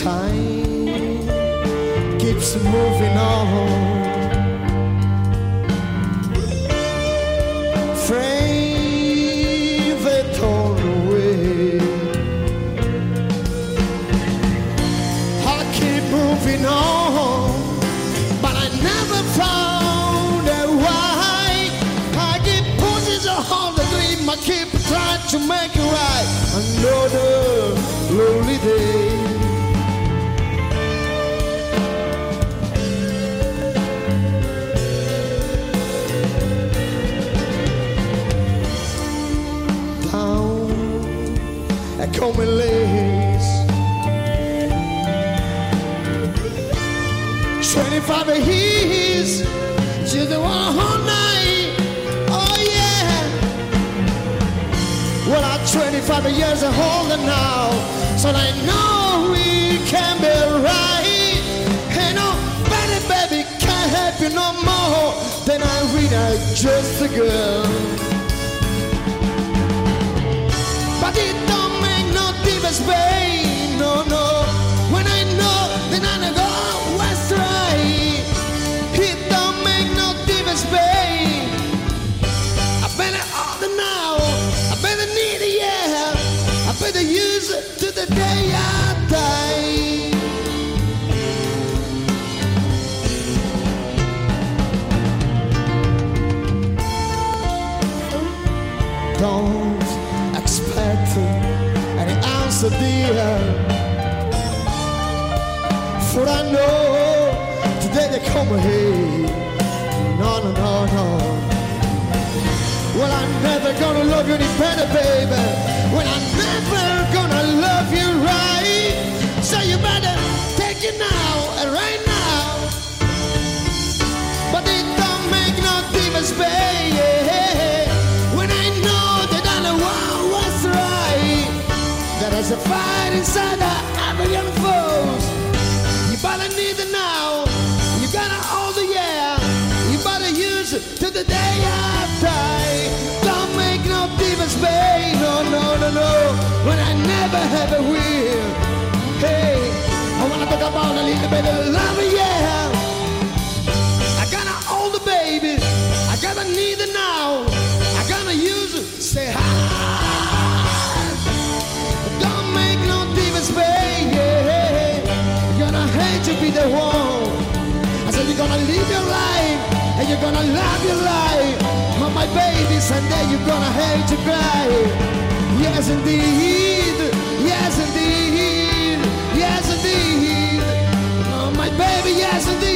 time keeps moving on. Frame they torn away. I keep moving on, but I never found a why. I keep pushing so hard to dream, I keep trying to make it right. At Coleman Lakes. 25 years, just one whole night. Oh yeah. Well, I'm 25 years older now, so I know we can be right. Ain't no better baby can't help you no more than I really just a girl. But it don't make no difference, babe. No, no. When I know, then I go west right. It don't make no difference, babe. I better order now. I better need it, yeah. I better use it to the day I die. Don't answer, dear. For I know today they come here. No, no, no, no. Well, I'm never gonna love you any better, baby. There's a fight inside the every young foes. You better need it now. You gotta hold it, yeah. You better use it to the day I die. Don't make no difference, babe. No, no, no, no. When I never ever will. Hey, I wanna talk about a little bit of the one. I said you're gonna live your life and you're gonna love your life. But my baby, someday you're gonna hate to cry. Yes, indeed. Yes, indeed. Yes, indeed. Oh, my baby, yes, indeed.